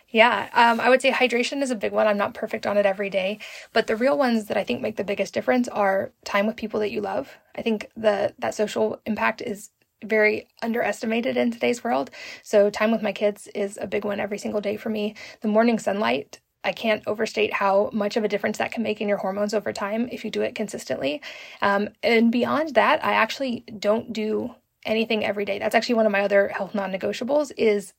Yeah, um, I would say hydration is a big one. I'm not perfect on it every day, but the real ones that I think make the biggest difference are time with people that you love. I think the that social impact is very underestimated in today's world. So time with my kids is a big one every single day for me. The morning sunlight I can't overstate how much of a difference that can make in your hormones over time if you do it consistently. Um, and beyond that, I actually don't do anything every day. That's actually one of my other health non-negotiables is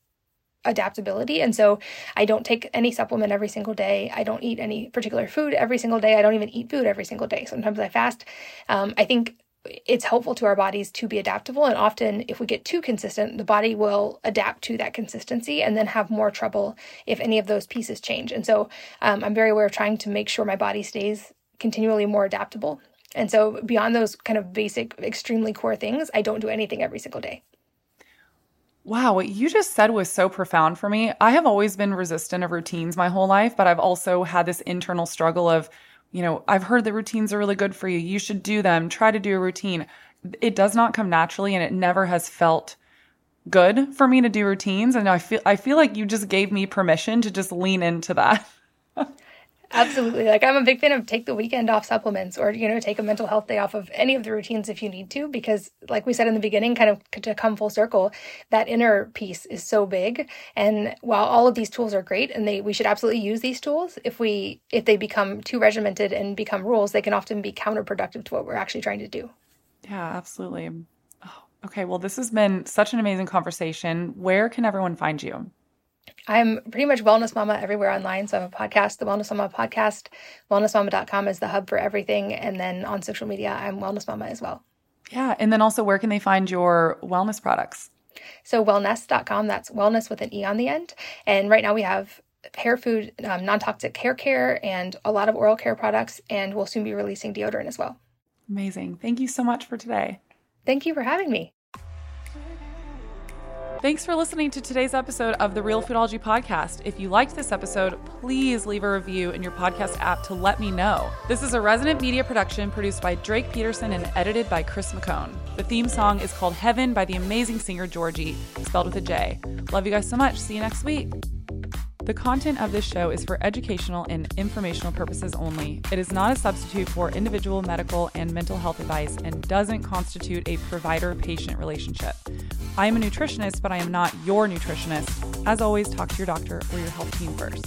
adaptability. And so I don't take any supplement every single day. I don't eat any particular food every single day. I don't even eat food every single day. Sometimes I fast. Um, I think it's helpful to our bodies to be adaptable. And often, if we get too consistent, the body will adapt to that consistency and then have more trouble if any of those pieces change. And so, um, I'm very aware of trying to make sure my body stays continually more adaptable. And so, beyond those kind of basic, extremely core things, I don't do anything every single day. Wow, what you just said was so profound for me. I have always been resistant of routines my whole life, but I've also had this internal struggle of, you know, I've heard that routines are really good for you. You should do them. Try to do a routine. It does not come naturally and it never has felt good for me to do routines and I feel I feel like you just gave me permission to just lean into that. <laughs> Absolutely. Like I'm a big fan of take the weekend off supplements or, you know, take a mental health day off of any of the routines if you need to, because like we said in the beginning, kind of to come full circle, that inner piece is so big. And while all of these tools are great and they we should absolutely use these tools, if we if they become too regimented and become rules, they can often be counterproductive to what we're actually trying to do. Yeah, absolutely. Oh, okay. Well, this has been such an amazing conversation. Where can everyone find you? I'm pretty much Wellness Mama everywhere online. So I have a podcast, the Wellness Mama podcast. WellnessMama.com is the hub for everything. And then on social media, I'm Wellness Mama as well. Yeah. And then also, where can they find your wellness products? So wellnesse.com, that's wellness with an E on the end. And right now we have hair food, um, non toxic hair care, and a lot of oral care products. And we'll soon be releasing deodorant as well. Amazing. Thank you so much for today. Thank you for having me. Thanks for listening to today's episode of the Real Foodology Podcast. If you liked this episode, please leave a review in your podcast app to let me know. This is a resident media production produced by Drake Peterson and edited by Chris McCone. The theme song is called Heaven by the amazing singer Georgie, spelled with a J. Love you guys so much. See you next week. The content of this show is for educational and informational purposes only. It is not a substitute for individual medical and mental health advice and doesn't constitute a provider patient relationship. I am a nutritionist, but I am not your nutritionist. As always, talk to your doctor or your health team first.